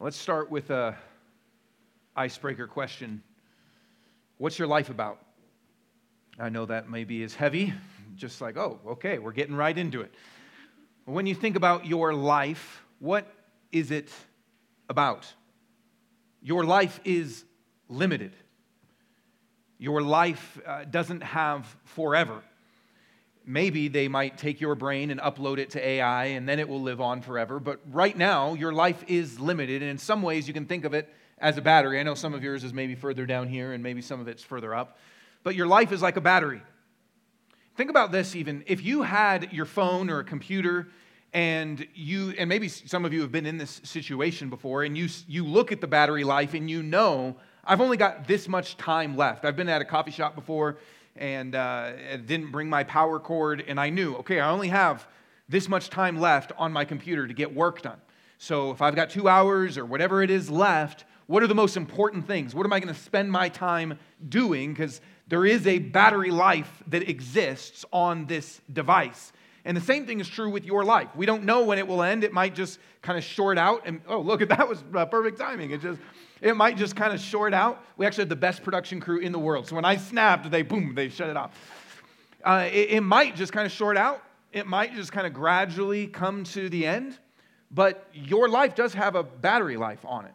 Let's start with a icebreaker question. What's your life about? I know that maybe is heavy, just like, oh, okay, we're getting right into it. When you think about your life, what is it about? Your life is limited. Your life uh, doesn't have forever maybe they might take your brain and upload it to AI and then it will live on forever. But right now, your life is limited. And in some ways, you can think of it as a battery. I know some of yours is maybe further down here and maybe some of it's further up. But your life is like a battery. Think about this even. If you had your phone or a computer and you and maybe some of you have been in this situation before and you you look at the battery life and you know I've only got this much time left. I've been at a coffee shop before and uh, didn't bring my power cord, and I knew, okay, I only have this much time left on my computer to get work done. So if I've got two hours or whatever it is left, what are the most important things? What am I going to spend my time doing? Because there is a battery life that exists on this device. And the same thing is true with your life. We don't know when it will end. It might just kind of short out. And oh, look, that was uh, perfect timing. It just it might just kind of short out. We actually had the best production crew in the world. So when I snapped, they boom, they shut it off. Uh, it, it might just kind of short out. It might just kind of gradually come to the end. But your life does have a battery life on it.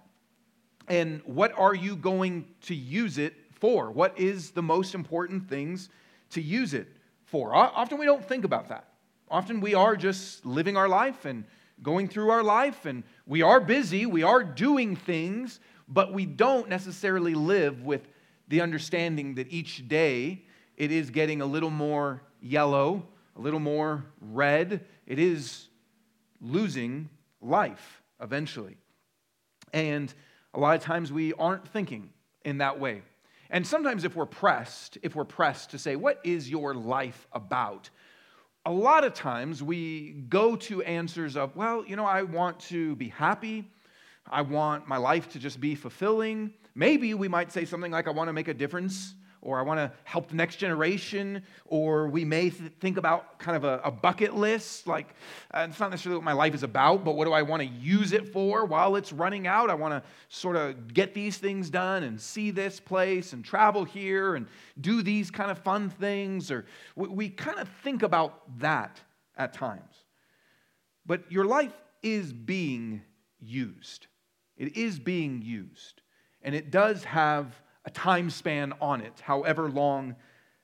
And what are you going to use it for? What is the most important things to use it for? Often we don't think about that. Often we are just living our life and going through our life, and we are busy, we are doing things, but we don't necessarily live with the understanding that each day it is getting a little more yellow, a little more red. It is losing life eventually. And a lot of times we aren't thinking in that way. And sometimes if we're pressed, if we're pressed to say, What is your life about? A lot of times we go to answers of, Well, you know, I want to be happy. I want my life to just be fulfilling. Maybe we might say something like, I want to make a difference, or I want to help the next generation, or we may th- think about kind of a, a bucket list, like uh, it's not necessarily what my life is about, but what do I want to use it for while it's running out? I want to sort of get these things done and see this place and travel here and do these kind of fun things, or we, we kind of think about that at times. But your life is being used. It is being used, and it does have a time span on it, however long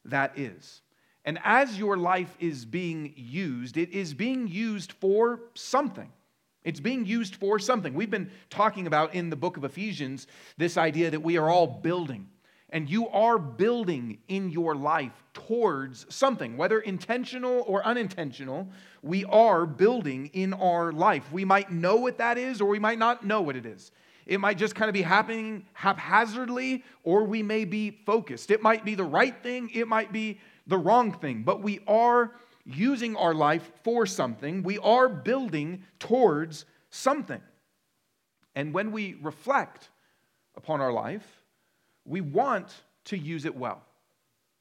that is. And as your life is being used, it is being used for something. It's being used for something. We've been talking about in the book of Ephesians this idea that we are all building. And you are building in your life towards something, whether intentional or unintentional, we are building in our life. We might know what that is, or we might not know what it is. It might just kind of be happening haphazardly, or we may be focused. It might be the right thing, it might be the wrong thing, but we are using our life for something. We are building towards something. And when we reflect upon our life, we want to use it well.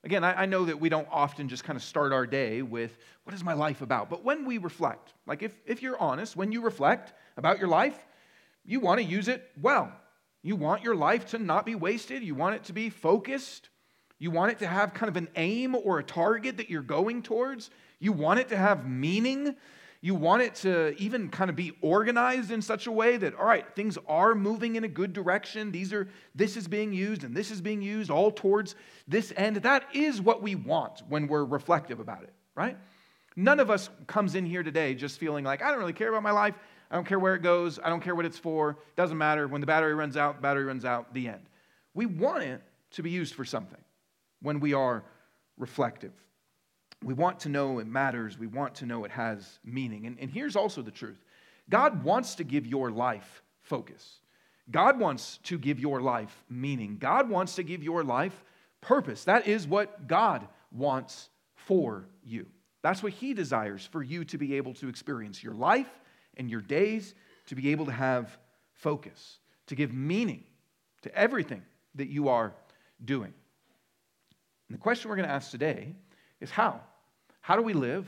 Again, I, I, know that we don't often just kind of start our day with, what is my life about? But when we reflect, like if, if you're honest, when you reflect about your life, you want to use it well. You want your life to not be wasted. You want it to be focused. You want it to have kind of an aim or a target that you're going towards. You want it to have meaning. You want it to even kind of be organized in such a way that, all right, things are moving in a good direction. These are, this is being used and this is being used all towards this end. That is what we want when we're reflective about it, right? None of us comes in here today just feeling like, I don't really care about my life. I don't care where it goes. I don't care what it's for. Doesn't matter. When the battery runs out, the battery runs out, the end. We want it to be used for something when we are reflective. We want to know it matters. We want to know it has meaning. And, and here's also the truth God wants to give your life focus. God wants to give your life meaning. God wants to give your life purpose. That is what God wants for you. That's what He desires for you to be able to experience your life and your days, to be able to have focus, to give meaning to everything that you are doing. And the question we're going to ask today is how? How do we live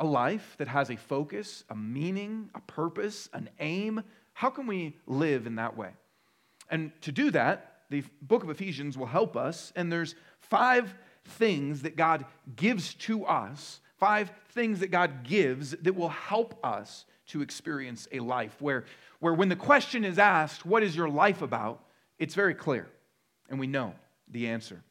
a life that has a focus, a meaning, a purpose, an aim? How can we live in that way? And to do that, the book of Ephesians will help us, and there's five things that God gives to us, five things that God gives that will help us to experience a life where, where when the question is asked, What is your life about? it's very clear, and we know the answer.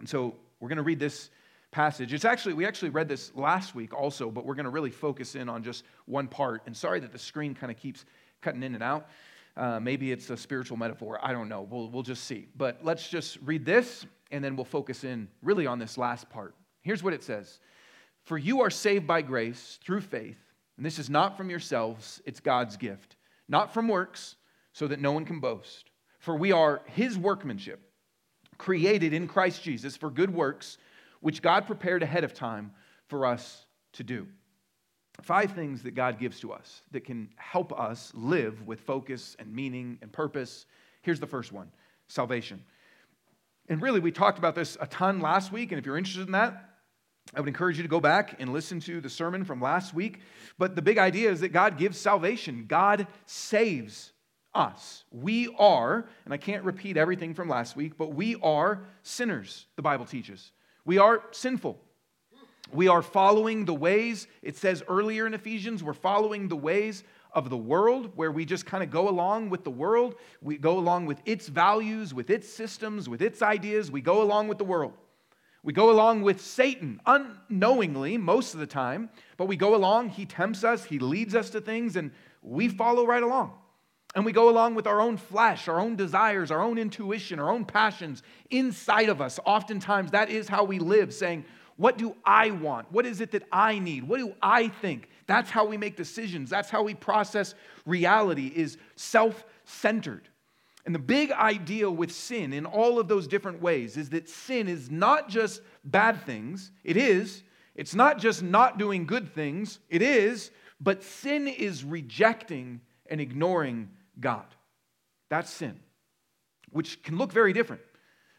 And so we're going to read this passage. It's actually, we actually read this last week also, but we're going to really focus in on just one part. And sorry that the screen kind of keeps cutting in and out. Uh, maybe it's a spiritual metaphor. I don't know. We'll, we'll just see. But let's just read this, and then we'll focus in really on this last part. Here's what it says For you are saved by grace through faith, and this is not from yourselves, it's God's gift, not from works, so that no one can boast. For we are his workmanship, created in Christ Jesus for good works, which God prepared ahead of time for us to do. Five things that God gives to us that can help us live with focus and meaning and purpose. Here's the first one salvation. And really, we talked about this a ton last week, and if you're interested in that, I would encourage you to go back and listen to the sermon from last week. But the big idea is that God gives salvation, God saves us. We are, and I can't repeat everything from last week, but we are sinners, the Bible teaches. We are sinful. We are following the ways, it says earlier in Ephesians, we're following the ways of the world, where we just kind of go along with the world. We go along with its values, with its systems, with its ideas. We go along with the world. We go along with Satan unknowingly most of the time, but we go along. He tempts us, he leads us to things, and we follow right along. And we go along with our own flesh, our own desires, our own intuition, our own passions inside of us. Oftentimes, that is how we live, saying, What do I want? What is it that I need? What do I think? That's how we make decisions. That's how we process reality, is self centered. And the big idea with sin in all of those different ways is that sin is not just bad things, it is. It's not just not doing good things, it is. But sin is rejecting and ignoring God. That's sin, which can look very different.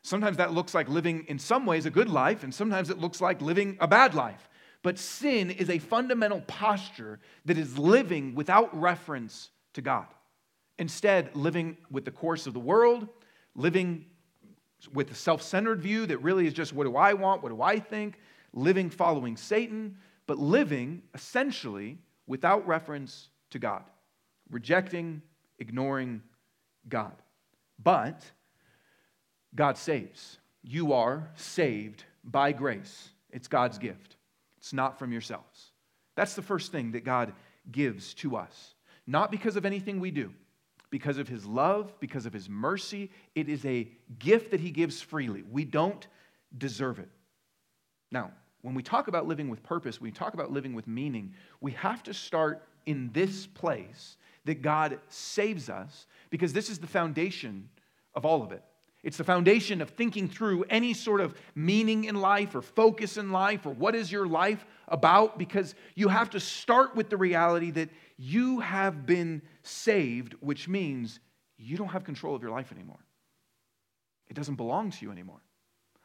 Sometimes that looks like living, in some ways, a good life, and sometimes it looks like living a bad life. But sin is a fundamental posture that is living without reference to God. Instead, living with the course of the world, living with a self centered view that really is just what do I want, what do I think, living following Satan, but living essentially without reference to God, rejecting ignoring God. But God saves. You are saved by grace. It's God's gift, it's not from yourselves. That's the first thing that God gives to us. Not because of anything we do, because of His love, because of His mercy. It is a gift that He gives freely. We don't deserve it. Now, when we talk about living with purpose, we talk about living with meaning, we have to start in this place that God saves us because this is the foundation of all of it. It's the foundation of thinking through any sort of meaning in life or focus in life or what is your life about because you have to start with the reality that you have been saved, which means you don't have control of your life anymore. It doesn't belong to you anymore.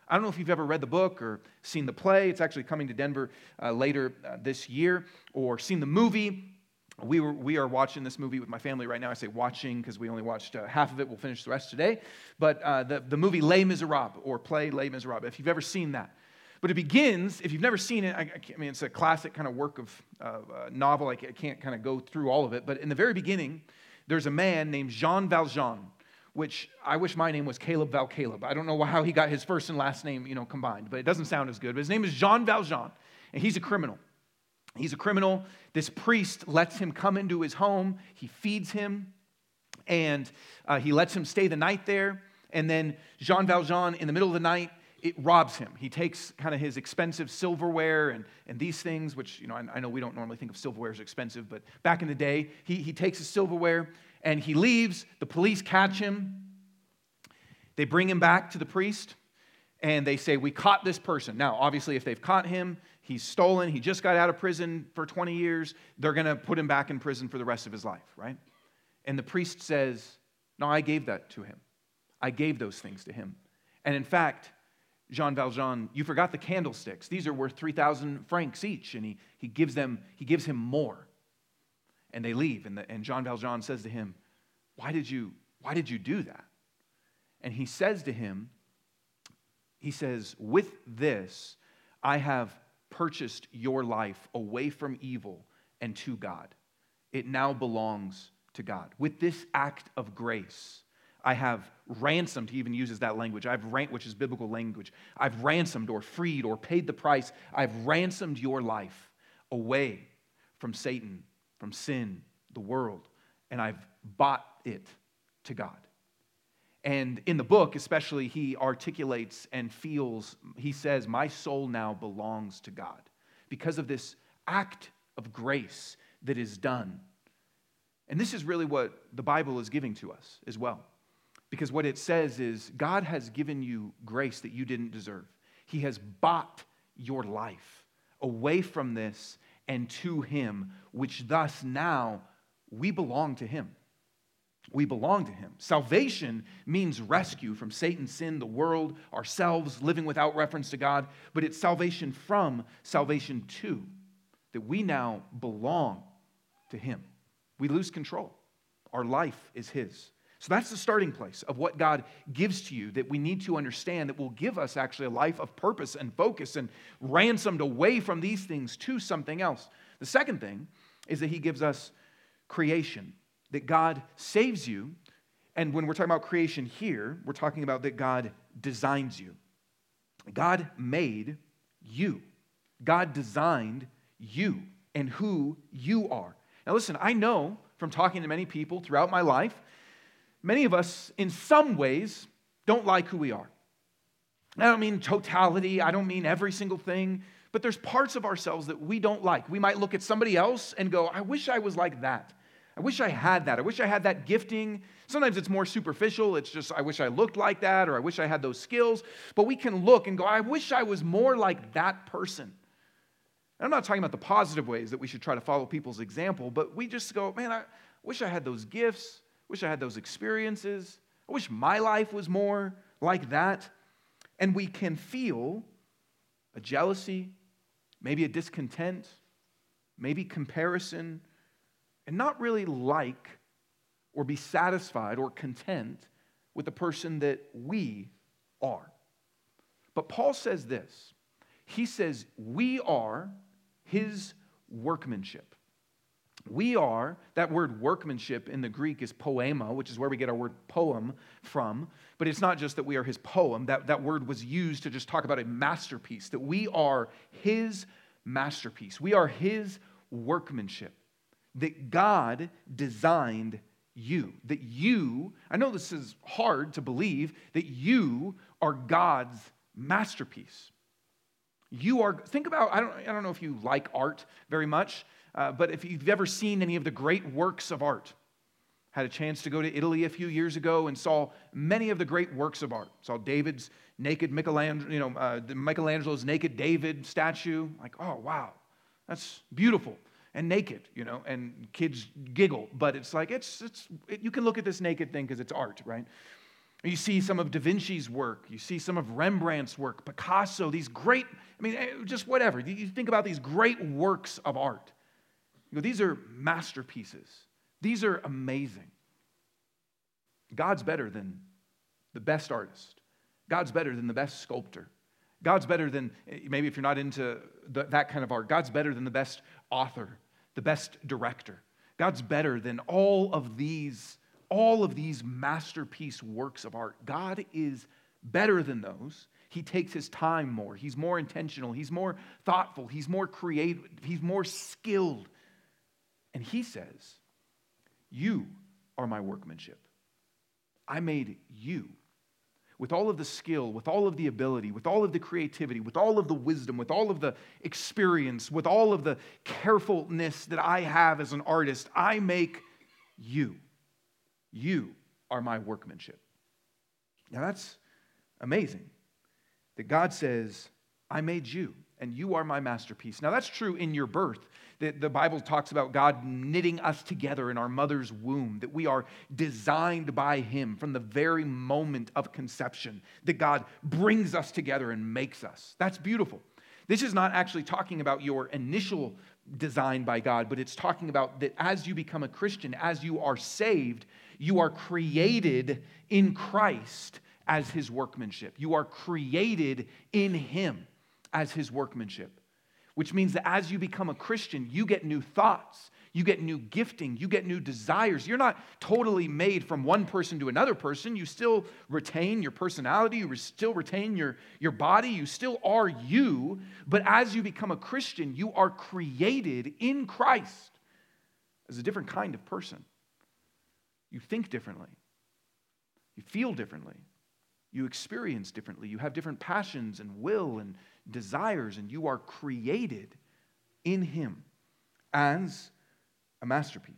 I don't know if you've ever read the book or seen the play. It's actually coming to Denver uh, later uh, this year, or seen the movie we, were, we are watching this movie with my family right now. I say watching because we only watched uh, half of it. We'll finish the rest today. But uh, the, the movie Les Miserables, or Play Les Miserables, if you've ever seen that. But it begins, if you've never seen it, I, I mean, it's a classic kind of work of uh, novel. I can't kind of go through all of it. But in the very beginning, there's a man named Jean Valjean, which I wish my name was Caleb Val Caleb. I don't know how he got his first and last name, you know, combined, but it doesn't sound as good. But his name is Jean Valjean, and he's a criminal. He's a criminal. This priest lets him come into his home. He feeds him and uh, he lets him stay the night there. And then Jean Valjean, in the middle of the night, it robs him. He takes kind of his expensive silverware and, and these things, which, you know, I, I, know we don't normally think of silverware as expensive, but back in the day, he, he takes his silverware and he leaves. The police catch him. They bring him back to the priest and they say, We caught this person. Now, obviously, if they've caught him, He's stolen. He just got out of prison for 20 years. They're going to put him back in prison for the rest of his life, right? And the priest says, No, I gave that to him. I gave those things to him. And in fact, Jean Valjean, you forgot the candlesticks. These are worth 3,000 francs each. And he, he, gives them, he gives him more. And they leave. And, the, and Jean Valjean says to him, why did, you, why did you do that? And he says to him, he says, With this, I have purchased your life away from evil and to God. It now belongs to God. With this act of grace, I have ransomed, he even uses that language, I've ran- which is biblical language. I've ransomed or freed or paid the price. I've ransomed your life away from Satan, from sin, the world, and I've bought it to God. And in the book, especially, he articulates and feels, he says, My soul now belongs to God because of this act of grace that is done. And this is really what the Bible is giving to us as well. Because what it says is God has given you grace that you didn't deserve. He has bought your life away from this and to Him, which thus now we belong to Him. We belong to Him. Salvation means rescue from Satan's sin, the world, ourselves, living without reference to God, but it's salvation from, salvation to, that we now belong to Him. We lose control. Our life is His. So that's the starting place of what God gives to you that we need to understand that will give us actually a life of purpose and focus and ransomed away from these things to something else. The second thing is that He gives us creation, that God saves you. And when we're talking about creation here, we're talking about that God designs you. God made you, God designed you and who you are. Now, listen, I know from talking to many people throughout my life many of us, in some ways, don't like who we are. I don't mean totality, I don't mean every single thing, but there's parts of ourselves that we don't like. We might look at somebody else and go, I wish I was like that. I wish I had that. I wish I had that gifting. Sometimes it's more superficial. It's just, I wish I looked like that, or I wish I had those skills. But we can look and go, I wish I was more like that person. And I'm not talking about the positive ways that we should try to follow people's example, but we just go, man, I wish I had those gifts. Wish I had those experiences. I wish my life was more like that. And we can feel a jealousy, maybe a discontent, maybe comparison, and not really like or be satisfied or content with the person that we are. But Paul says this he says, We are his workmanship. We are, that word workmanship in the Greek is poema, which is where we get our word poem from. But it's not just that we are his poem, that, that word was used to just talk about a masterpiece, that we are his masterpiece. We are his workmanship, that God designed you, that you, I know this is hard to believe, that you are God's masterpiece. You are, think about, I don't, I don't know if you like art very much. Uh, but if you've ever seen any of the great works of art, had a chance to go to Italy a few years ago and saw many of the great works of art. Saw David's naked Michelangelo, you know, uh, Michelangelo's naked David statue. Like, oh wow, that's beautiful and naked, you know. And kids giggle, but it's like it's it's it, you can look at this naked thing because it's art, right? You see some of Da Vinci's work, you see some of Rembrandt's work, Picasso, these great, I mean, eh, just whatever. You think about these great works of art. You go, these are masterpieces. These are amazing. God's better than the best artist. God's better than the best sculptor. God's better than, maybe if you're not into the, that kind of art, God's better than the best author, the best director. God's better than all of these, all of these masterpiece works of art. God is better than those. He takes his time more. He's more intentional. He's more thoughtful. He's more creative. He's more skilled and he says, You are my workmanship. I made you with all of the skill, with all of the ability, with all of the creativity, with all of the wisdom, with all of the experience, with all of the carefulness that I have as an artist. I make you. You are my workmanship. Now that's amazing that God says, I made you and you are my masterpiece. Now, that's true in your birth. The, the Bible talks about God knitting us together in our mother's womb, that we are designed by Him from the very moment of conception, that God brings us together and makes us. That's beautiful. This is not actually talking about your initial designed by God, but it's talking about that as you become a Christian, as you are saved, you are created in Christ as his workmanship. You are created in him as his workmanship, which means that as you become a Christian, you get new thoughts, you get new gifting, you get new desires. You're not totally made from one person to another person. You still retain your personality, you still retain your, your body, you still are you. But as you become a Christian, you are created in Christ as a different kind of person. You think differently, you feel differently, you experience differently, you have different passions and will and desires, and you are created in Him as a masterpiece,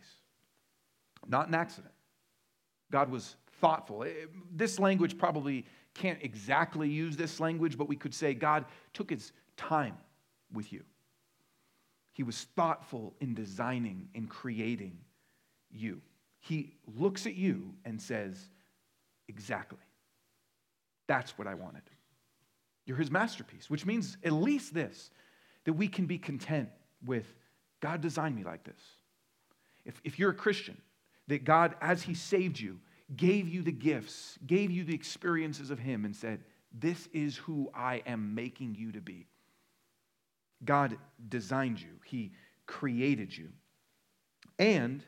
not an accident. God was thoughtful. Eh, this language probably can't exactly use this language, but we could say God took his time with you. He was thoughtful in designing and creating you. He looks at you and says, Exactly. That's what I wanted. You're his masterpiece, which means at least this that we can be content with God designed me like this. If, if you're a Christian, that God, as He saved you, gave you the gifts, gave you the experiences of Him, and said, This is who I am making you to be. God designed you, He created you. And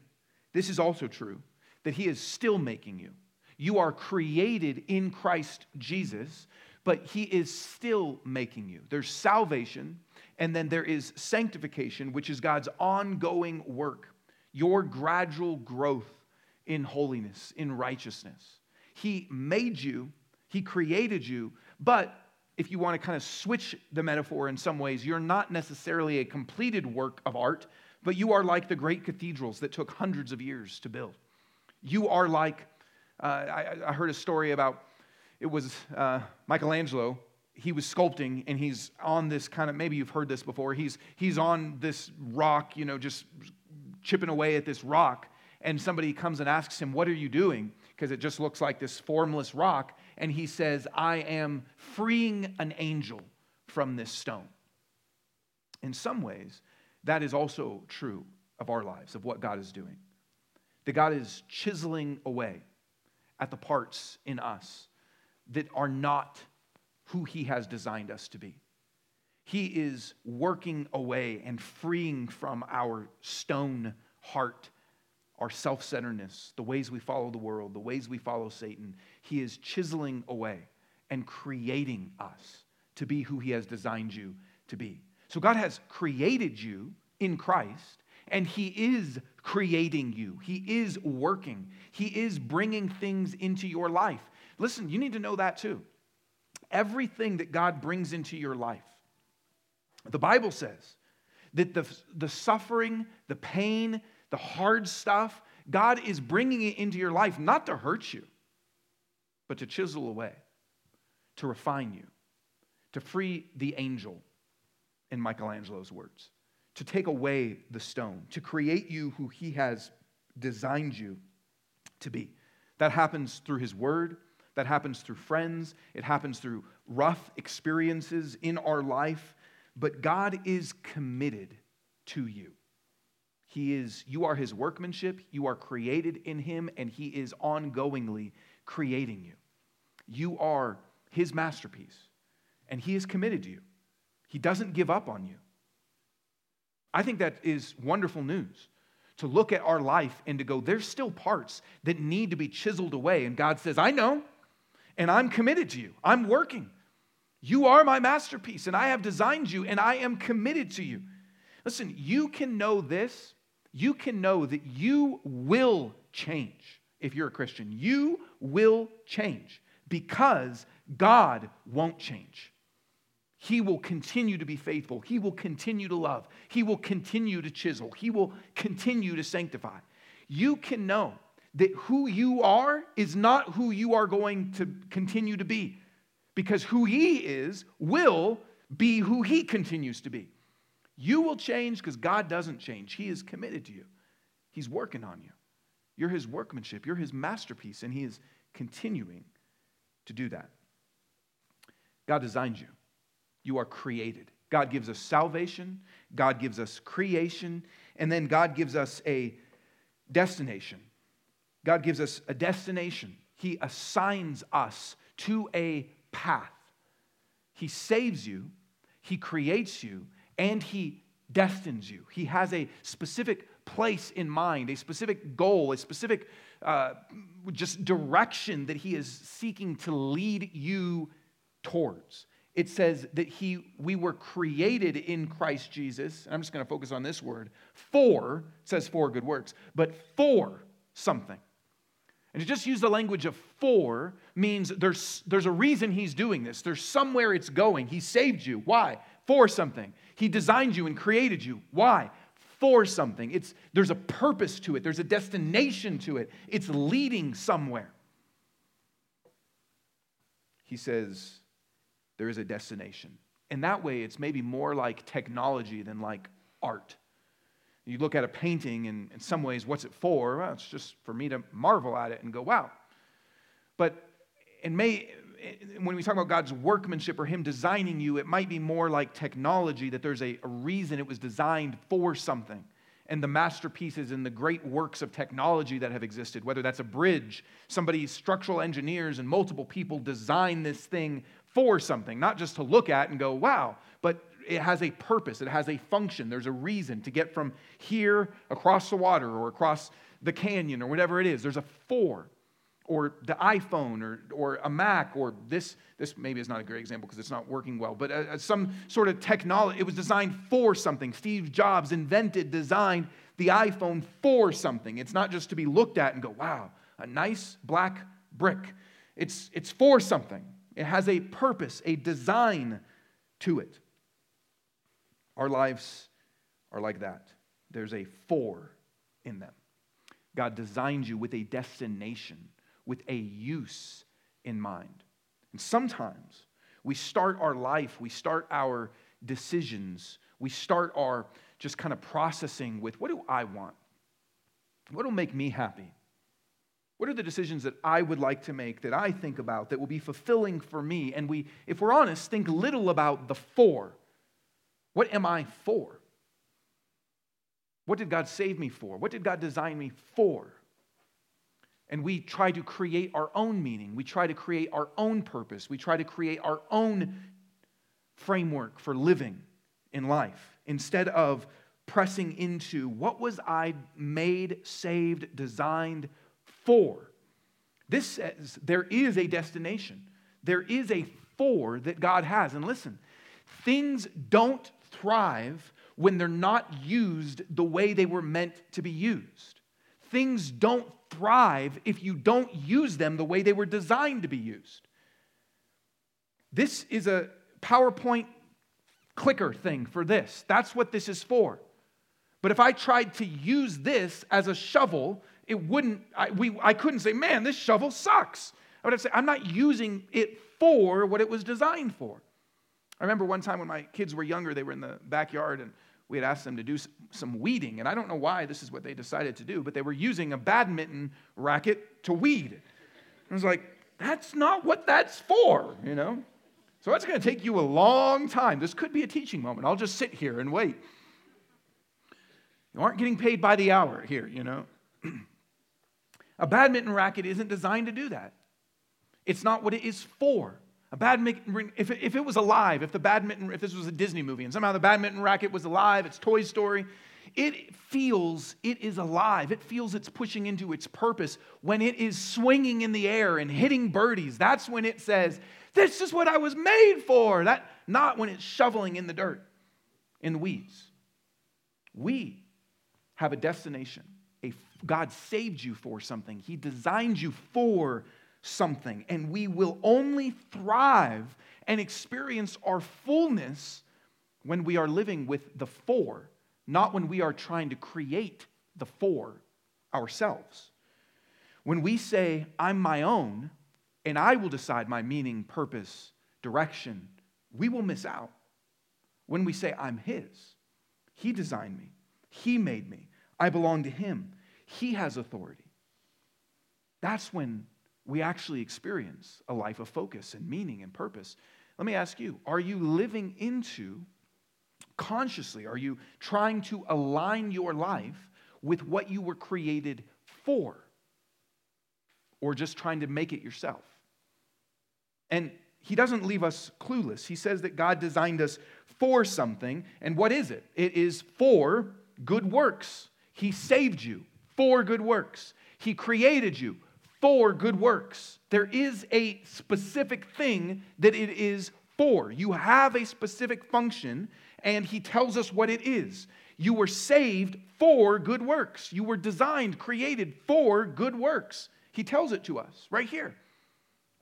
this is also true that He is still making you. You are created in Christ Jesus, but He is still making you. There's salvation, and then there is sanctification, which is God's ongoing work your gradual growth in holiness, in righteousness. He made you, He created you, but if you want to kind of switch the metaphor in some ways, you're not necessarily a completed work of art, but you are like the great cathedrals that took hundreds of years to build. You are like, uh, I, I, heard a story about it was uh, Michelangelo. He was sculpting and he's on this kind of, maybe you've heard this before. He's, he's on this rock, you know, just chipping away at this rock, and somebody comes and asks him, What are you doing? Because it just looks like this formless rock. And he says, I am freeing an angel from this stone. In some ways, that is also true of our lives, of what God is doing. That God is chiseling away at the parts in us that are not who He has designed us to be. He is working away and freeing from our stone heart, our self centeredness, the ways we follow the world, the ways we follow Satan. He is chiseling away and creating us to be who He has designed you to be. So God has created you in Christ, and He is creating you. He is working, He is bringing things into your life. Listen, you need to know that too. Everything that God brings into your life, the Bible says that the, the suffering, the pain, the hard stuff, God is bringing it into your life not to hurt you, but to chisel away, to refine you, to free the angel, in Michelangelo's words, to take away the stone, to create you who he has designed you to be. That happens through his word. That happens through friends. It happens through rough experiences in our life but God is committed to you. He is, you are his workmanship, you are created in him, and he is ongoingly creating you. You are his masterpiece, and he is committed to you. He doesn't give up on you. I think that is wonderful news to look at our life and to go, there's still parts that need to be chiseled away. And God says, I know, and I'm committed to you. I'm working. You are my masterpiece, and I have designed you, and I am committed to you. Listen, you can know this. You can know that you will change if you're a Christian. You will change because God won't change. He will continue to be faithful. He will continue to love. He will continue to chisel. He will continue to sanctify. You can know that who you are is not who you are going to continue to be because who he is will be who he continues to be. You will change because God doesn't change. He is committed to you, He's working on you. You're His workmanship, you're His masterpiece, and He is continuing to do that. God designed you, you are created. God gives us salvation, God gives us creation, and then God gives us a destination. God gives us a destination. He assigns us to a path. He saves you, He creates you, and He destines you. He has a specific place in mind, a specific goal, a specific uh, just direction that He is seeking to lead you towards. It says that he, we were created in Christ Jesus. And I'm just going to focus on this word. For, says for good works, but for something. And to just use the language of for means there's, there's a reason he's doing this. There's somewhere it's going. He saved you. Why? For something. He designed you and created you. Why? For something. It's, there's a purpose to it, there's a destination to it. It's leading somewhere. He says, there is a destination. And that way, it's maybe more like technology than like art. You look at a painting, and in some ways, what's it for? Well, it's just for me to marvel at it and go, wow. But it may, when we talk about God's workmanship or Him designing you, it might be more like technology that there's a, reason it was designed for something. And the masterpieces and the great works of technology that have existed, whether that's a bridge, somebody, structural engineers, and multiple people design this thing for something, not just to look at and go, wow, but it has a purpose, it has a function, there's a reason to get from here across the water or across the canyon or whatever it is. There's a for. Or the iPhone or, or a Mac or this, this maybe is not a great example because it's not working well, but uh, uh, some sort of technology. It was designed for something. Steve Jobs invented, designed the iPhone for something. It's not just to be looked at and go, wow, a nice black brick. It's, it's for something. It has a purpose, a design to it. Our lives are like that. There's a for in them. God designed you with a destination, with a use in mind. And sometimes we start our life, we start our decisions, we start our just kind of processing with what do I want? What will make me happy? What are the decisions that I would like to make, that I think about, that will be fulfilling for me? And we, if we're honest, think little about the for. What am I for? What did God save me for? What did God design me for? And we try to create our own meaning. We try to create our own purpose. We try to create our own framework for living in life instead of pressing into what was I made, saved, designed for. This says there is a destination, there is a for that God has. And listen, things don't thrive when they're not used the way they were meant to be used. Things don't thrive if you don't use them the way they were designed to be used. This is a PowerPoint clicker thing for this. That's what this is for. But if I tried to use this as a shovel it wouldn't, I, we, I couldn't say, man, this shovel sucks. I would have to say, I'm not using it for what it was designed for. I remember one time when my kids were younger, they were in the backyard and we had asked them to do some weeding. And I don't know why this is what they decided to do, but they were using a badminton racket to weed. I was like, that's not what that's for, you know? So that's going to take you a long time. This could be a teaching moment. I'll just sit here and wait. You aren't getting paid by the hour here, you know? A badminton racket isn't designed to do that. It's not what it is for. A badminton, if if it was alive, if the badminton, if this was a Disney movie and somehow the badminton racket was alive, it's Toy Story, it feels it is alive. It feels it's pushing into its purpose when it is swinging in the air and hitting birdies. That's when it says, This is what I was made for. That, not when it's shoveling in the dirt, in the weeds. We have a destination. A, God saved you for something, He designed you for something, and we will only thrive and experience our fullness when we are living with the for, not when we are trying to create the for ourselves. When we say, I'm my own, and I will decide my meaning, purpose, direction, we will miss out. When we say, I'm His, He designed me, He made me, I belong to Him. He has authority. That's when we actually experience a life of focus and meaning and purpose. Let me ask you are you living into consciously, are you trying to align your life with what you were created for? Or just trying to make it yourself? And he doesn't leave us clueless. He says that God designed us for something. And what is it? It is for good works. He saved you for good works. He created you for good works. There is a specific thing that it is for. You have a specific function, and He tells us what it is. You were saved for good works. You were designed, created for good works. He tells it to us right here.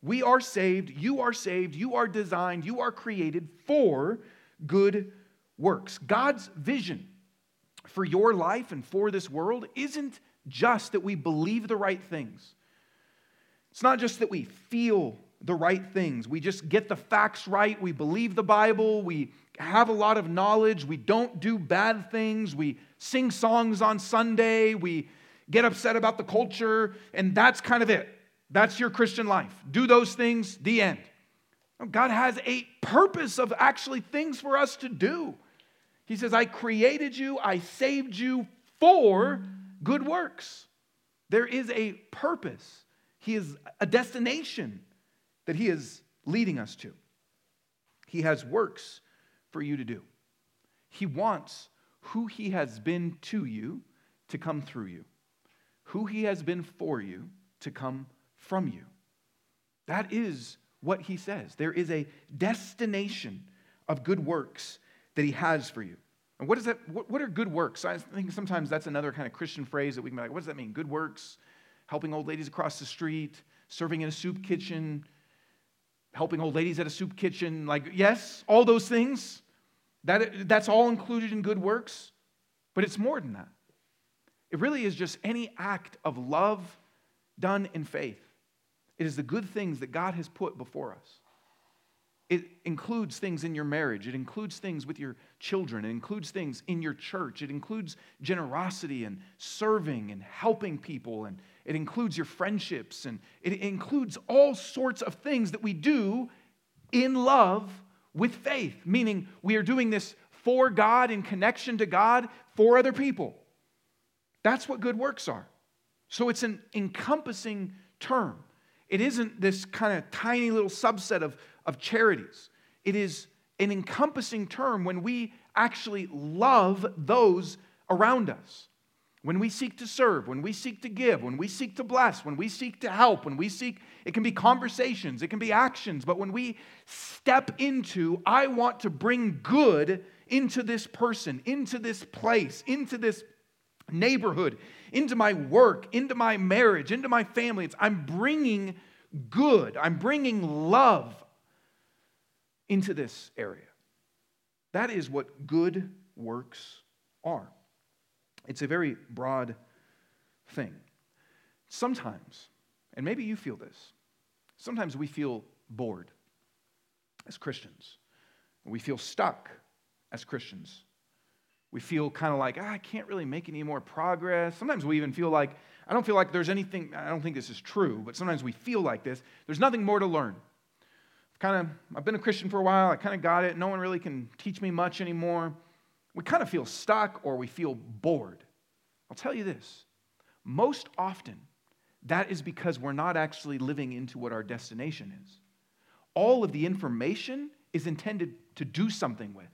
We are saved, you are saved, you are designed, you are created for good works. God's vision for your life and for this world isn't just that we believe the right things. It's not just that we feel the right things. We just get the facts right. We believe the Bible. We have a lot of knowledge. We don't do bad things. We sing songs on Sunday. We get upset about the culture. And that's kind of it. That's your Christian life. Do those things, the end. God has a purpose of actually things for us to do. He says, I created you, I saved you for good works. There is a purpose, He is a destination that He is leading us to. He has works for you to do. He wants who He has been to you to come through you, who He has been for you to come from you. That is what he says. There is a destination of good works that he has for you. And what is that? What, what are good works? I think sometimes that's another kind of Christian phrase that we can be like, what does that mean? Good works, helping old ladies across the street, serving in a soup kitchen, helping old ladies at a soup kitchen. Like, yes, all those things. That, that's all included in good works, but it's more than that. It really is just any act of love done in faith. It is the good things that God has put before us. It includes things in your marriage. It includes things with your children. It includes things in your church. It includes generosity and serving and helping people. And it includes your friendships. And it includes all sorts of things that we do in love with faith, meaning we are doing this for God, in connection to God, for other people. That's what good works are. So it's an encompassing term. It isn't this kind of tiny little subset of, of charities. It is an encompassing term when we actually love those around us. When we seek to serve, when we seek to give, when we seek to bless, when we seek to help, when we seek, it can be conversations, it can be actions, but when we step into, I want to bring good into this person, into this place, into this neighborhood, into my work, into my marriage, into my family. It's, I'm bringing good, I'm bringing love into this area. That is what good works are. It's a very broad thing. Sometimes, and maybe you feel this, sometimes we feel bored as Christians. We feel stuck as Christians. We feel kind of like, ah, I can't really make any more progress. Sometimes we even feel like, I don't feel like there's anything, I don't think this is true, but sometimes we feel like this. There's nothing more to learn. Kind of, I've been a Christian for a while. I kind of got it. No one really can teach me much anymore. We kind of feel stuck or we feel bored. I'll tell you this most often, that is because we're not actually living into what our destination is. All of the information is intended to do something with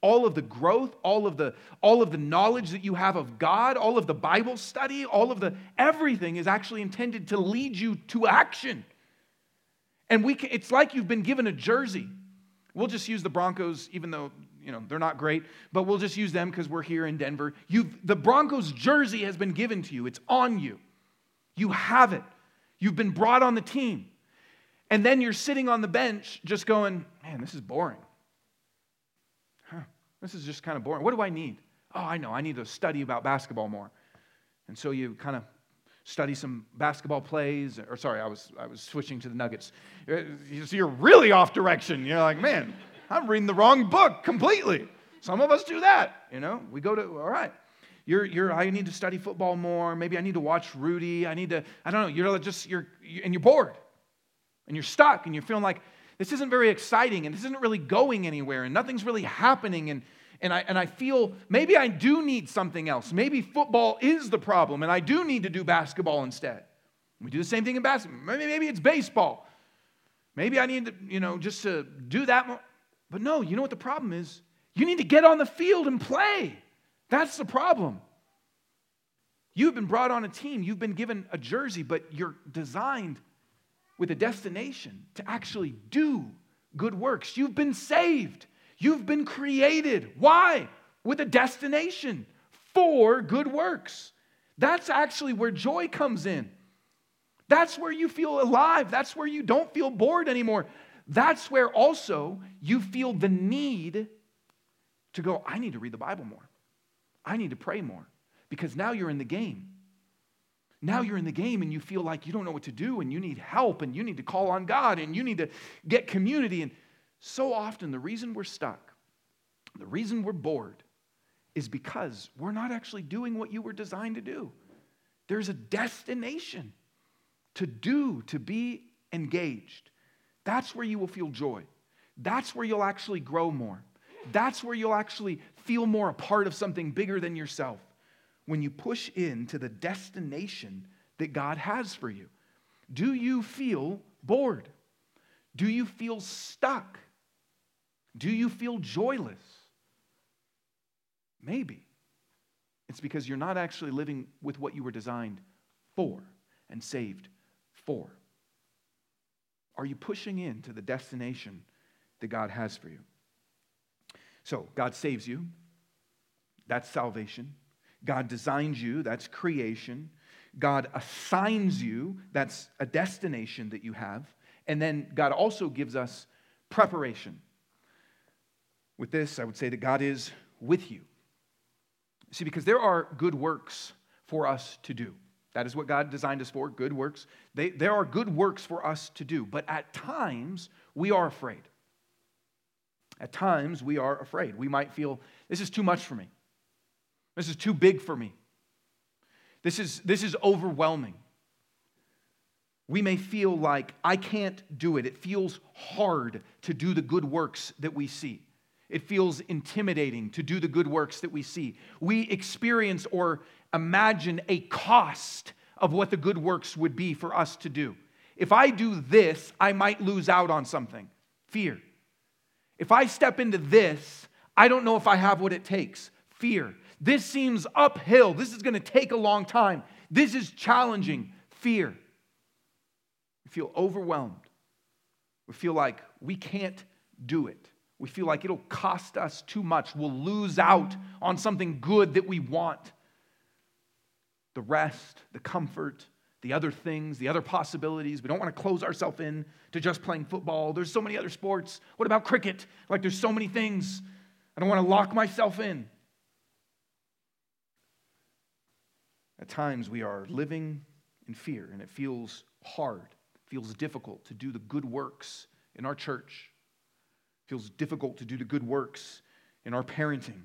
all of the growth all of the all of the knowledge that you have of god all of the bible study all of the everything is actually intended to lead you to action and we can, it's like you've been given a jersey we'll just use the broncos even though you know they're not great but we'll just use them because we're here in denver You've, the broncos jersey has been given to you it's on you you have it you've been brought on the team and then you're sitting on the bench just going man this is boring this is just kind of boring. What do I need? Oh, I know. I need to study about basketball more. And so you kind of study some basketball plays. Or sorry, I was I was switching to the Nuggets. Uh, so you're really off direction. You're like, man, I'm reading the wrong book completely. Some of us do that. You know, we go to all right. You're, you're, I need to study football more. Maybe I need to watch Rudy. I need to, I don't know. You're just, you're, and you're bored and you're stuck and you're feeling like, this isn't very exciting and this isn't really going anywhere and nothing's really happening and, And I, and I feel maybe I do need something else. Maybe football is the problem, and I do need to do basketball instead. We do the same thing in basketball. Maybe, maybe it's baseball. Maybe I need to, you know, just to do that more. But no, you know what the problem is? You need to get on the field and play. That's the problem. You've been brought on a team, you've been given a jersey, but you're designed with a destination to actually do good works. You've been saved, you've been created. Why? With a destination for good works. That's actually where joy comes in. That's where you feel alive. That's where you don't feel bored anymore. That's where also you feel the need to go, I need to read the Bible more. I need to pray more because now you're in the game. Now you're in the game and you feel like you don't know what to do and you need help and you need to call on God and you need to get community. And so often, the reason we're stuck, the reason we're bored, is because we're not actually doing what you were designed to do. There's a destination to do, to be engaged. That's where you will feel joy. That's where you'll actually grow more. That's where you'll actually feel more a part of something bigger than yourself when you push into the destination that God has for you. Do you feel bored? Do you feel stuck? Do you feel joyless? Maybe. It's because you're not actually living with what you were designed for and saved for. Are you pushing into the destination that God has for you? So, God saves you. That's salvation. God designs you. That's creation. God assigns you. That's a destination that you have. And then God also gives us preparation. With this, I would say that God is with you. See, because there are good works for us to do. That is what God designed us for, good works. They, there are good works for us to do, but at times we are afraid. At times, we are afraid. We might feel, this is too much for me. This is too big for me. This is, this is overwhelming. We may feel like, I can't do it. It feels hard to do the good works that we see. It feels intimidating to do the good works that we see. We experience or imagine a cost of what the good works would be for us to do. If I do this, I might lose out on something. Fear. If I step into this, I don't know if I have what it takes. Fear. This seems uphill. This is going to take a long time. This is challenging. Fear. We feel overwhelmed. We feel like we can't do it. We feel like it'll cost us too much. We'll lose out on something good that we want. The rest, the comfort, the other things, the other possibilities. We don't want to close ourselves in to just playing football. There's so many other sports. What about cricket? Like, there's so many things. I don't want to lock myself in. At times, we are living in fear, and it feels hard, it feels difficult to do the good works in our church. Feels difficult to do the good works in our parenting.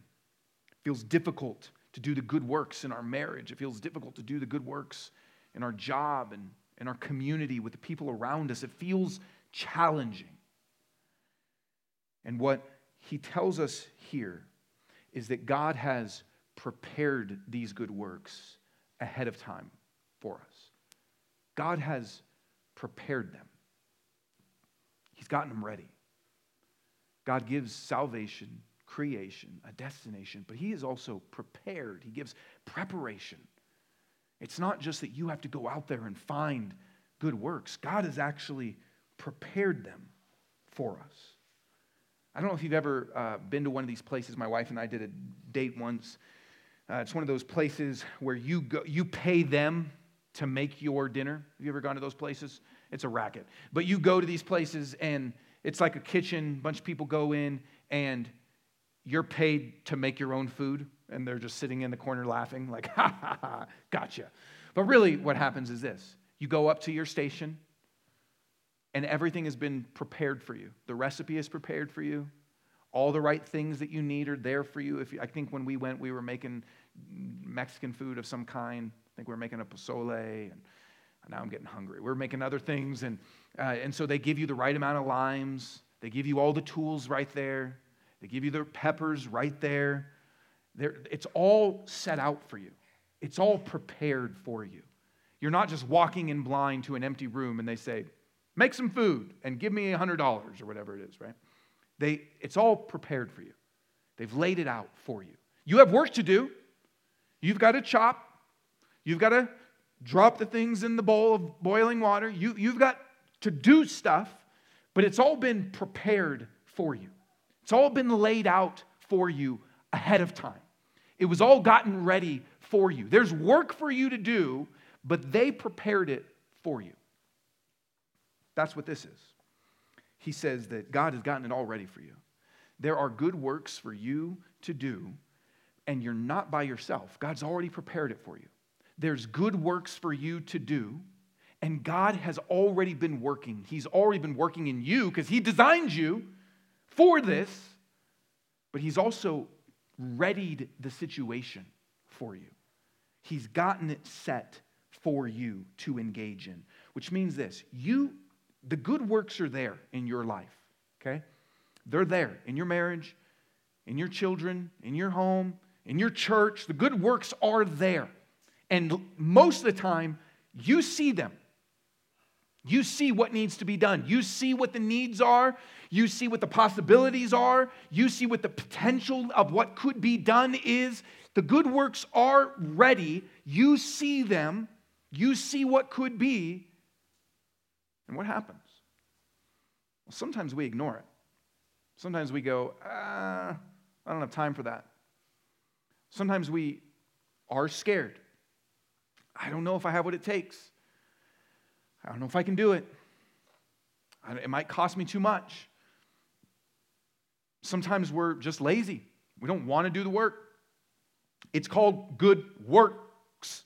It feels difficult to do the good works in our marriage. It feels difficult to do the good works in our job and in our community with the people around us. It feels challenging. And what he tells us here is that God has prepared these good works ahead of time for us. God has prepared them, He's gotten them ready. God gives salvation, creation, a destination, but He is also prepared. He gives preparation it's not just that you have to go out there and find good works, God has actually prepared them for us. I don't know if you've ever uh, been to one of these places. My wife and I did a date once. Uh, it's one of those places where you, go, you pay them to make your dinner. Have you ever gone to those places? It's a racket. But you go to these places and it's like a kitchen, bunch of people go in, and you're paid to make your own food and they're just sitting in the corner laughing, like, ha ha ha, gotcha. But really, what happens is this you go up to your station, and everything has been prepared for you. The recipe is prepared for you. All the right things that you need are there for you. If you, I think when we went, we were making Mexican food of some kind. I think we were making a pozole, and now I'm getting hungry. We are making other things, and, uh, and so they give you the right amount of limes. They give you all the tools right there. They give you the peppers right there. They're, it's all set out for you, it's all prepared for you. You're not just walking in blind to an empty room and they say, make some food and give me $100 or whatever it is, right? They, it's all prepared for you. They've laid it out for you. You have work to do. You've got to chop. You've got to drop the things in the bowl of boiling water. You, you've got to do stuff, but it's all been prepared for you. It's all been laid out for you ahead of time. It was all gotten ready for you. There's work for you to do, but they prepared it for you. That's what this is. He says that God has gotten it all ready for you. There are good works for you to do, and you're not by yourself. God's already prepared it for you. There's good works for you to do, and God has already been working. He's already been working in you because He designed you for this, but He's also readied the situation for you. He's gotten it set for you to engage in, which means this you, the good works are there in your life, okay? They're there in your marriage, in your children, in your home, in your church. The good works are there. And most of the time, you see them. You see what needs to be done. You see what the needs are. You see what the possibilities are. You see what the potential of what could be done is. The good works are ready. You see them. You see what could be. And what happens? Well, sometimes we ignore it. Sometimes we go, ah, I don't have time for that. Sometimes we are scared. I don't know if I have what it takes. I don't know if I can do it. It might cost me too much. Sometimes we're just lazy. We don't want to do the work. It's called good works.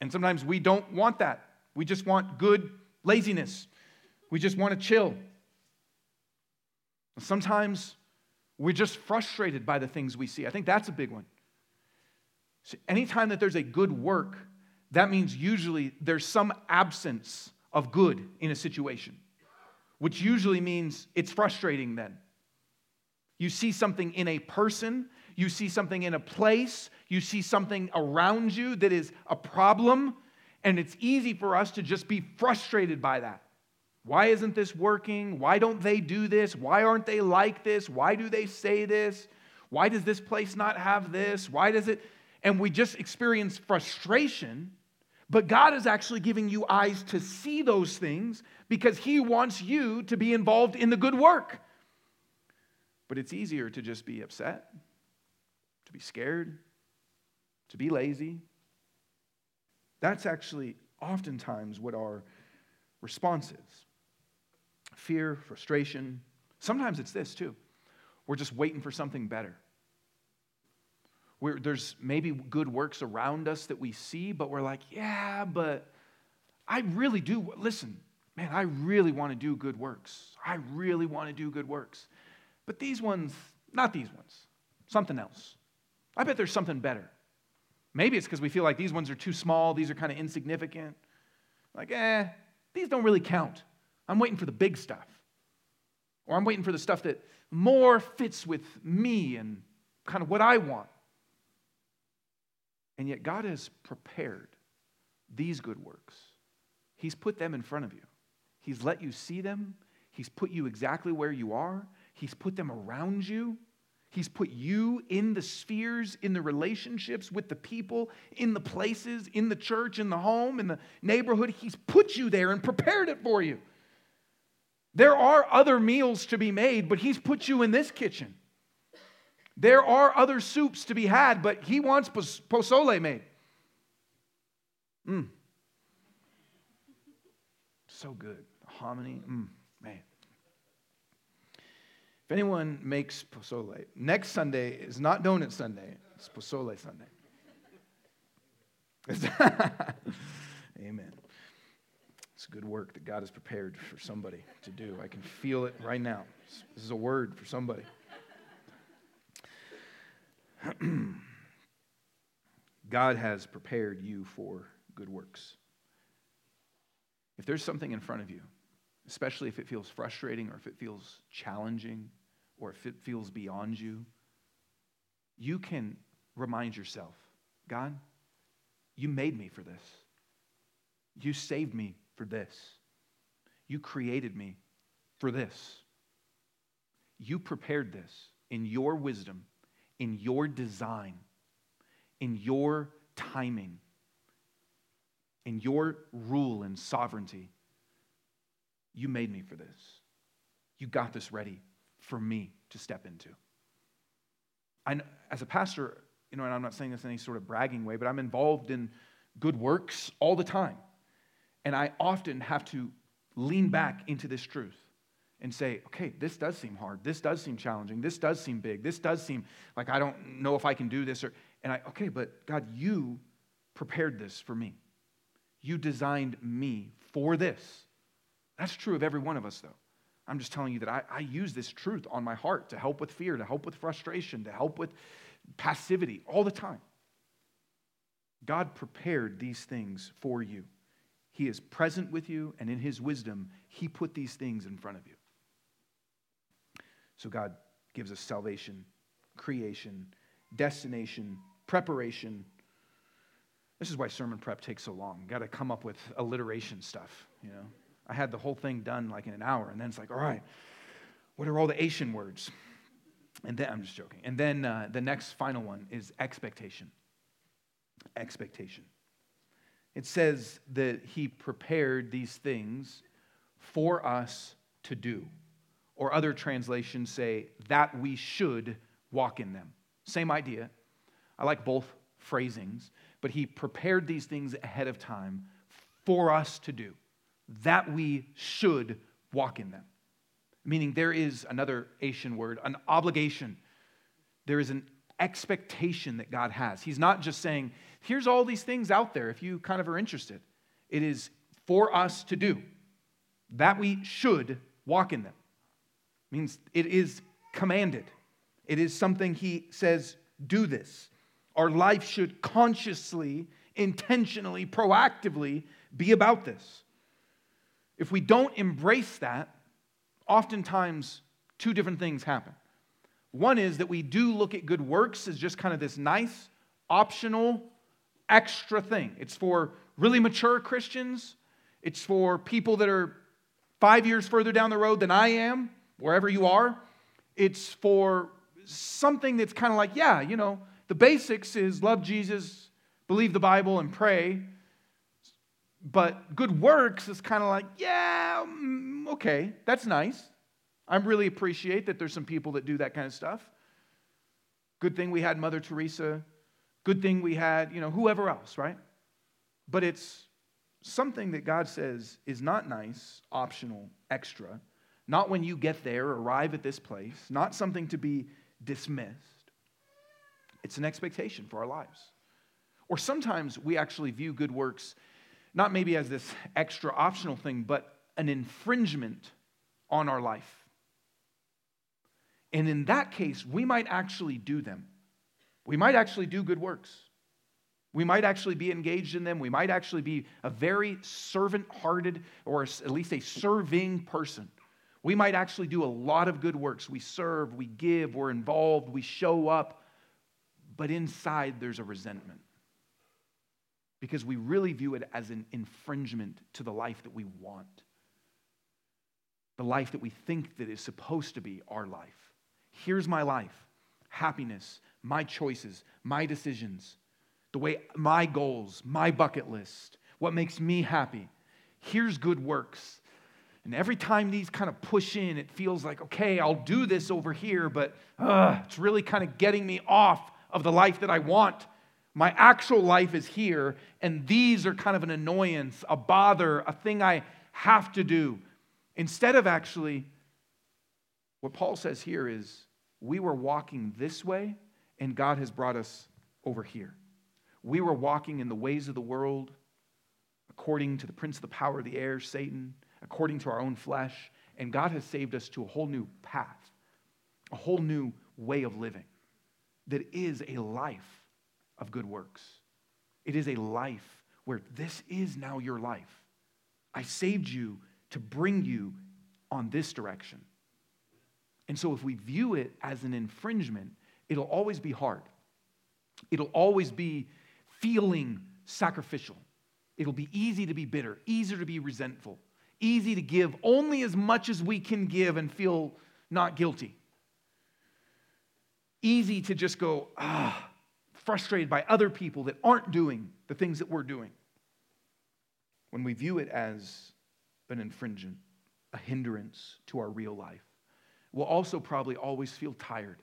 And sometimes we don't want that. We just want good laziness. We just want to chill. Sometimes we're just frustrated by the things we see. I think that's a big one. So anytime that there's a good work, that means usually there's some absence of good in a situation, which usually means it's frustrating then. You see something in a person, you see something in a place, you see something around you that is a problem, and it's easy for us to just be frustrated by that. Why isn't this working? Why don't they do this? Why aren't they like this? Why do they say this? Why does this place not have this? Why does it? And we just experience frustration but God is actually giving you eyes to see those things because He wants you to be involved in the good work. But it's easier to just be upset, to be scared, to be lazy. That's actually oftentimes what our response is fear, frustration. Sometimes it's this too. We're just waiting for something better. We're, there's maybe good works around us that we see, but we're like, yeah, but I really do. Listen, man, I really want to do good works. I really want to do good works. But these ones, not these ones, something else. I bet there's something better. Maybe it's because we feel like these ones are too small, these are kind of insignificant. Like, eh, these don't really count. I'm waiting for the big stuff. Or I'm waiting for the stuff that more fits with me and kind of what I want. And yet, God has prepared these good works. He's put them in front of you. He's let you see them. He's put you exactly where you are. He's put them around you. He's put you in the spheres, in the relationships with the people, in the places, in the church, in the home, in the neighborhood. He's put you there and prepared it for you. There are other meals to be made, but He's put you in this kitchen. There are other soups to be had, but he wants pozole made. Mm. So good. Hominy, mm, man. If anyone makes pozole, next Sunday is not Donut Sunday, it's pozole Sunday. Amen. It's good work that God has prepared for somebody to do. I can feel it right now. This is a word for somebody. God has prepared you for good works. If there's something in front of you, especially if it feels frustrating or if it feels challenging or if it feels beyond you, you can remind yourself God, you made me for this. You saved me for this. You created me for this. You prepared this in your wisdom, in your design, in your timing, in your rule and sovereignty. You made me for this. You got this ready for me to step into. I, as a pastor, you know, and I'm not saying this in any sort of bragging way, but I'm involved in good works all the time. And I often have to lean back into this truth and say, okay, this does seem hard. This does seem challenging. This does seem big. This does seem like I don't know if I can do this. Or, and I, okay, but God, you prepared this for me. You designed me for this. That's true of every one of us, though. I'm just telling you that I, I use this truth on my heart to help with fear, to help with frustration, to help with passivity all the time. God prepared these things for you. He is present with you, and in His wisdom, He put these things in front of you. So God gives us salvation, creation, destination, preparation. This is why sermon prep takes so long. Got to come up with alliteration stuff, you know. I had the whole thing done like in an hour, and then it's like, all right, what are all the Asian words? And then, I'm just joking. And then uh, the next final one is expectation. Expectation. It says that he prepared these things for us to do. Or other translations say that we should walk in them. Same idea. I like both phrasings, but he prepared these things ahead of time for us to do, that we should walk in them meaning there is another Asian word, an obligation. There is an expectation that God has. He's not just saying, here's all these things out there if you kind of are interested. It is for us to do, that we should walk in them. It means it is commanded. It is something he says, do this. Our life should consciously, intentionally, proactively be about this. If we don't embrace that, oftentimes two different things happen. One is that we do look at good works as just kind of this nice, optional, extra thing. It's for really mature Christians, it's for people that are five years further down the road than I am, wherever you are. It's for something that's kind of like, yeah, you know, the basics is love Jesus, believe the Bible, and pray. But good works is kind of like, yeah, mm, okay, that's nice. I really appreciate that there's some people that do that kind of stuff. Good thing we had Mother Teresa. Good thing we had, you know, whoever else, right? But it's something that God says is not nice, optional, extra, not when you get there, arrive at this place, not something to be dismissed. It's an expectation for our lives. Or sometimes we actually view good works not maybe as this extra optional thing, but an infringement on our life. And in that case, we might actually do them. We might actually do good works. We might actually be engaged in them. We might actually be a very servant hearted or at least a serving person. We might actually do a lot of good works. We serve, we give, we're involved, we show up, but inside there's a resentment because we really view it as an infringement to the life that we want, the life that we think that is supposed to be our life. Here's my life happiness, my choices, my decisions, the way my goals, my bucket list, what makes me happy. Here's good works. And every time these kind of push in, it feels like, okay, I'll do this over here, but uh, it's really kind of getting me off of the life that I want my actual life is here, and these are kind of an annoyance, a bother, a thing I have to do. Instead of actually, what Paul says here is we were walking this way, and God has brought us over here. We were walking in the ways of the world according to the prince of the power of the air, Satan, according to our own flesh, and God has saved us to a whole new path, a whole new way of living that is a life of good works. It is a life where this is now your life. I saved you to bring you on this direction. And so if we view it as an infringement, it'll always be hard. It'll always be feeling sacrificial. It'll be easy to be bitter, easier to be resentful, easy to give only as much as we can give and feel not guilty. Easy to just go, ah, frustrated by other people that aren't doing the things that we're doing. When we view it as an infringement, a hindrance to our real life, we'll also probably always feel tired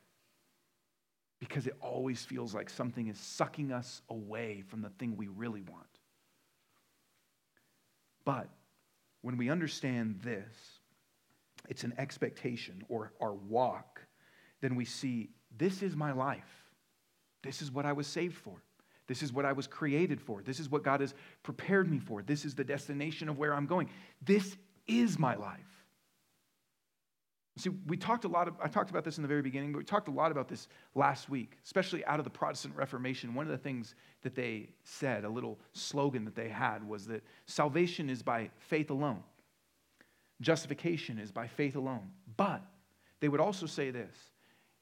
because it always feels like something is sucking us away from the thing we really want. But when we understand this, it's an expectation or our walk, then we see this is my life. This is what I was saved for. This is what I was created for. This is what God has prepared me for. This is the destination of where I'm going. This is my life. See, we talked a lot of, I talked about this in the very beginning, but we talked a lot about this last week, especially out of the Protestant Reformation. One of the things that they said, a little slogan that they had, was that salvation is by faith alone, justification is by faith alone. But they would also say this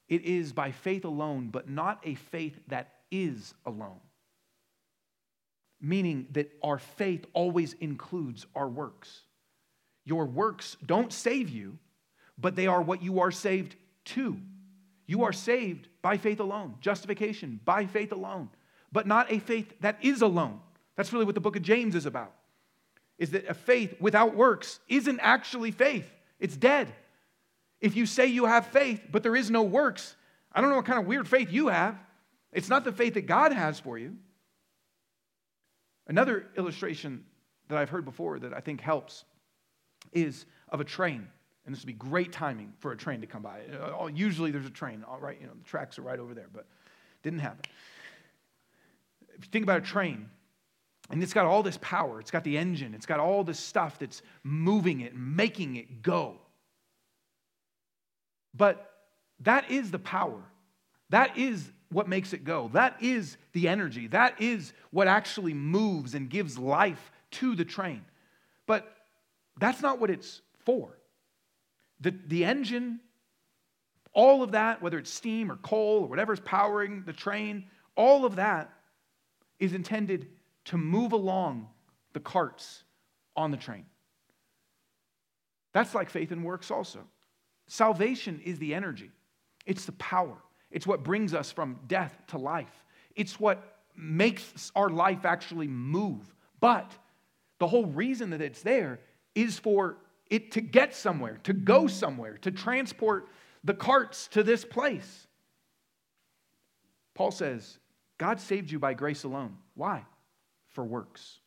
it is by faith alone, but not a faith that is alone. Meaning that our faith always includes our works. Your works don't save you but they are what you are saved to. You are saved by faith alone, justification by faith alone, but not a faith that is alone. That's really what the book of James is about. Is that a faith without works isn't actually faith. It's dead. If you say you have faith, but there is no works, I don't know what kind of weird faith you have. It's not the faith that God has for you. Another illustration that I've heard before that I think helps is of a train. And this would be great timing for a train to come by. Uh, usually there's a train, all right, you know, the tracks are right over there, but didn't happen. If you think about a train, and it's got all this power, it's got the engine, it's got all this stuff that's moving it, making it go. But that is the power. That is what makes it go. That is the energy. That is what actually moves and gives life to the train. But that's not what it's for. The, the engine, all of that, whether it's steam or coal or whatever's powering the train, all of that is intended to move along the carts on the train. That's like faith and works also. Salvation is the energy, it's the power, it's what brings us from death to life, it's what makes our life actually move. But the whole reason that it's there is for it to get somewhere, to go somewhere, to transport the carts to this place. Paul says, God saved you by grace alone. Why? For works.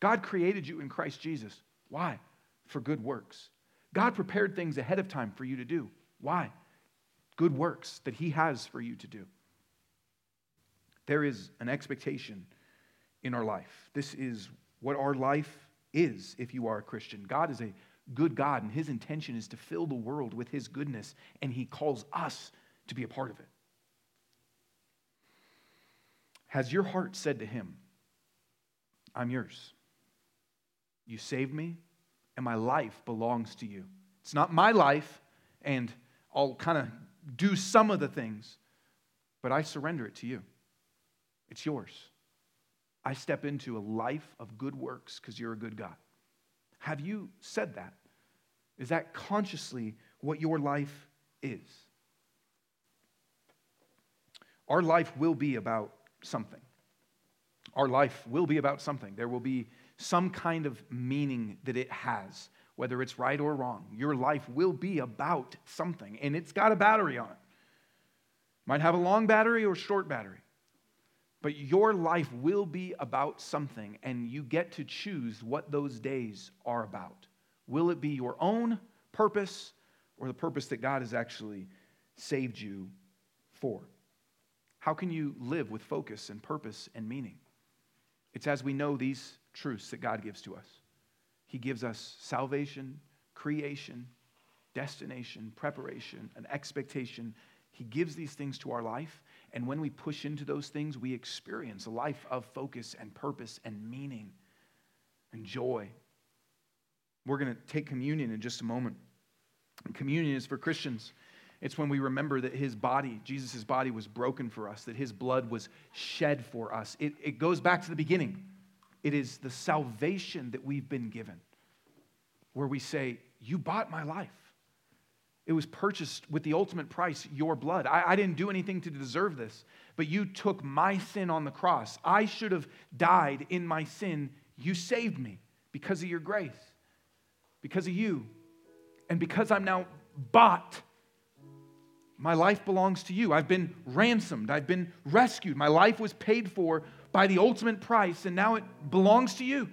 God created you in Christ Jesus. Why? For good works. God prepared things ahead of time for you to do. Why? Good works that He has for you to do. There is an expectation in our life. This is what our life is if you are a Christian. God is a good God, and his intention is to fill the world with his goodness, and he calls us to be a part of it. Has your heart said to him, I'm yours? You saved me, and my life belongs to you. It's not my life, and I'll kind of do some of the things, but I surrender it to you. It's yours. I step into a life of good works because you're a good God. Have you said that? Is that consciously what your life is? Our life will be about something. Our life will be about something. There will be some kind of meaning that it has, whether it's right or wrong. Your life will be about something, and it's got a battery on it. Might have a long battery or short battery. But your life will be about something, and you get to choose what those days are about. Will it be your own purpose or the purpose that God has actually saved you for? How can you live with focus and purpose and meaning? It's as we know these truths that God gives to us. He gives us salvation, creation, destination, preparation, an expectation. He gives these things to our life. And when we push into those things, we experience a life of focus and purpose and meaning and joy we're going to take communion in just a moment. Communion is for Christians. It's when we remember that his body, Jesus' body, was broken for us, that his blood was shed for us. It, it goes back to the beginning. It is the salvation that we've been given, where we say, You bought my life. It was purchased with the ultimate price, your blood. I, I, didn't do anything to deserve this, but you took my sin on the cross. I should have died in my sin. You saved me because of your grace, because of you, and because I'm now bought my life belongs to you. I've been ransomed. I've been rescued. My life was paid for by the ultimate price, and now it belongs to you.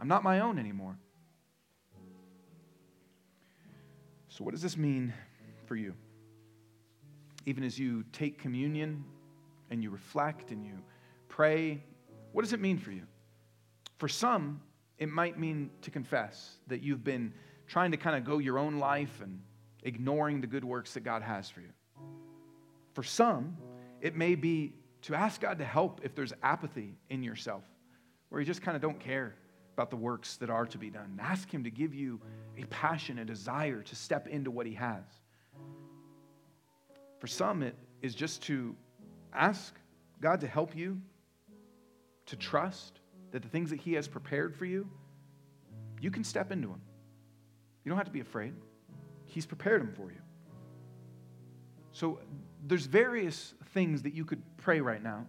I'm not my own anymore. So, what does this mean for you? Even as you take communion and you reflect and you pray, what does it mean for you? For some, it might mean to confess that you've been trying to kind of go your own life and ignoring the good works that God has for you. For some, it may be to ask God to help if there's apathy in yourself, where you just kind of don't care about the works that are to be done. Ask Him to give you a passion, a desire to step into what He has. For some, it is just to ask God to help you to trust that the things that He has prepared for you, you can step into them. You don't have to be afraid. He's prepared them for you. So there's various things that you could pray right now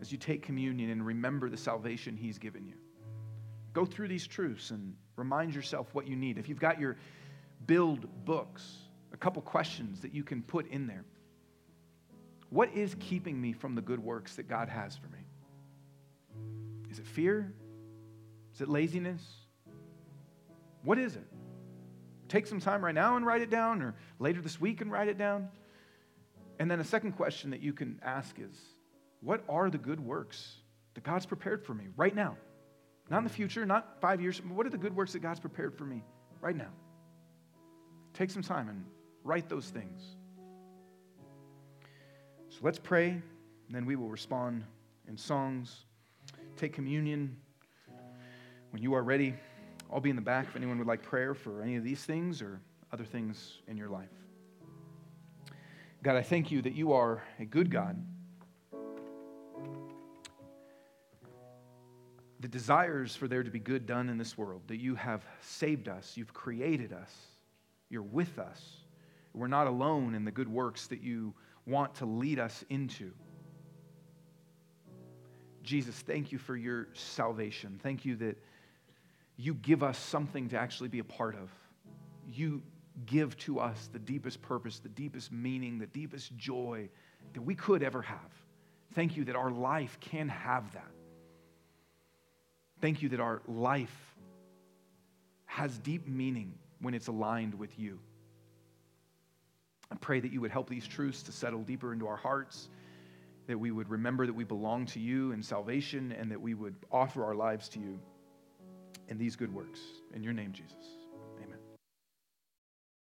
as you take communion and remember the salvation He's given you. Go through these truths and remind yourself what you need. If you've got your build books, a couple questions that you can put in there. What is keeping me from the good works that God has for me? Is it fear? Is it laziness? What is it? take some time right now and write it down, or later this week and write it down. And then a second question that you can ask is what are the good works that God's prepared for me right now? Not in the future, not five years. What are the good works that God's prepared for me right now? Take some time and write those things. So let's pray, and then we will respond in songs. Take communion when you are ready. I'll be in the back if anyone would like prayer for any of these things or other things in your life. God, I thank you that you are a good God that desires for there to be good done in this world, that you have saved us, you've created us, you're with us. We're not alone in the good works that you want to lead us into. Jesus, thank you for your salvation. Thank you that you give us something to actually be a part of. You give to us the deepest purpose, the deepest meaning, the deepest joy that we could ever have. Thank you that our life can have that. Thank you that our life has deep meaning when it's aligned with you. I pray that you would help these truths to settle deeper into our hearts, that we would remember that we belong to you in salvation, and that we would offer our lives to you in these good works. In your name, Jesus.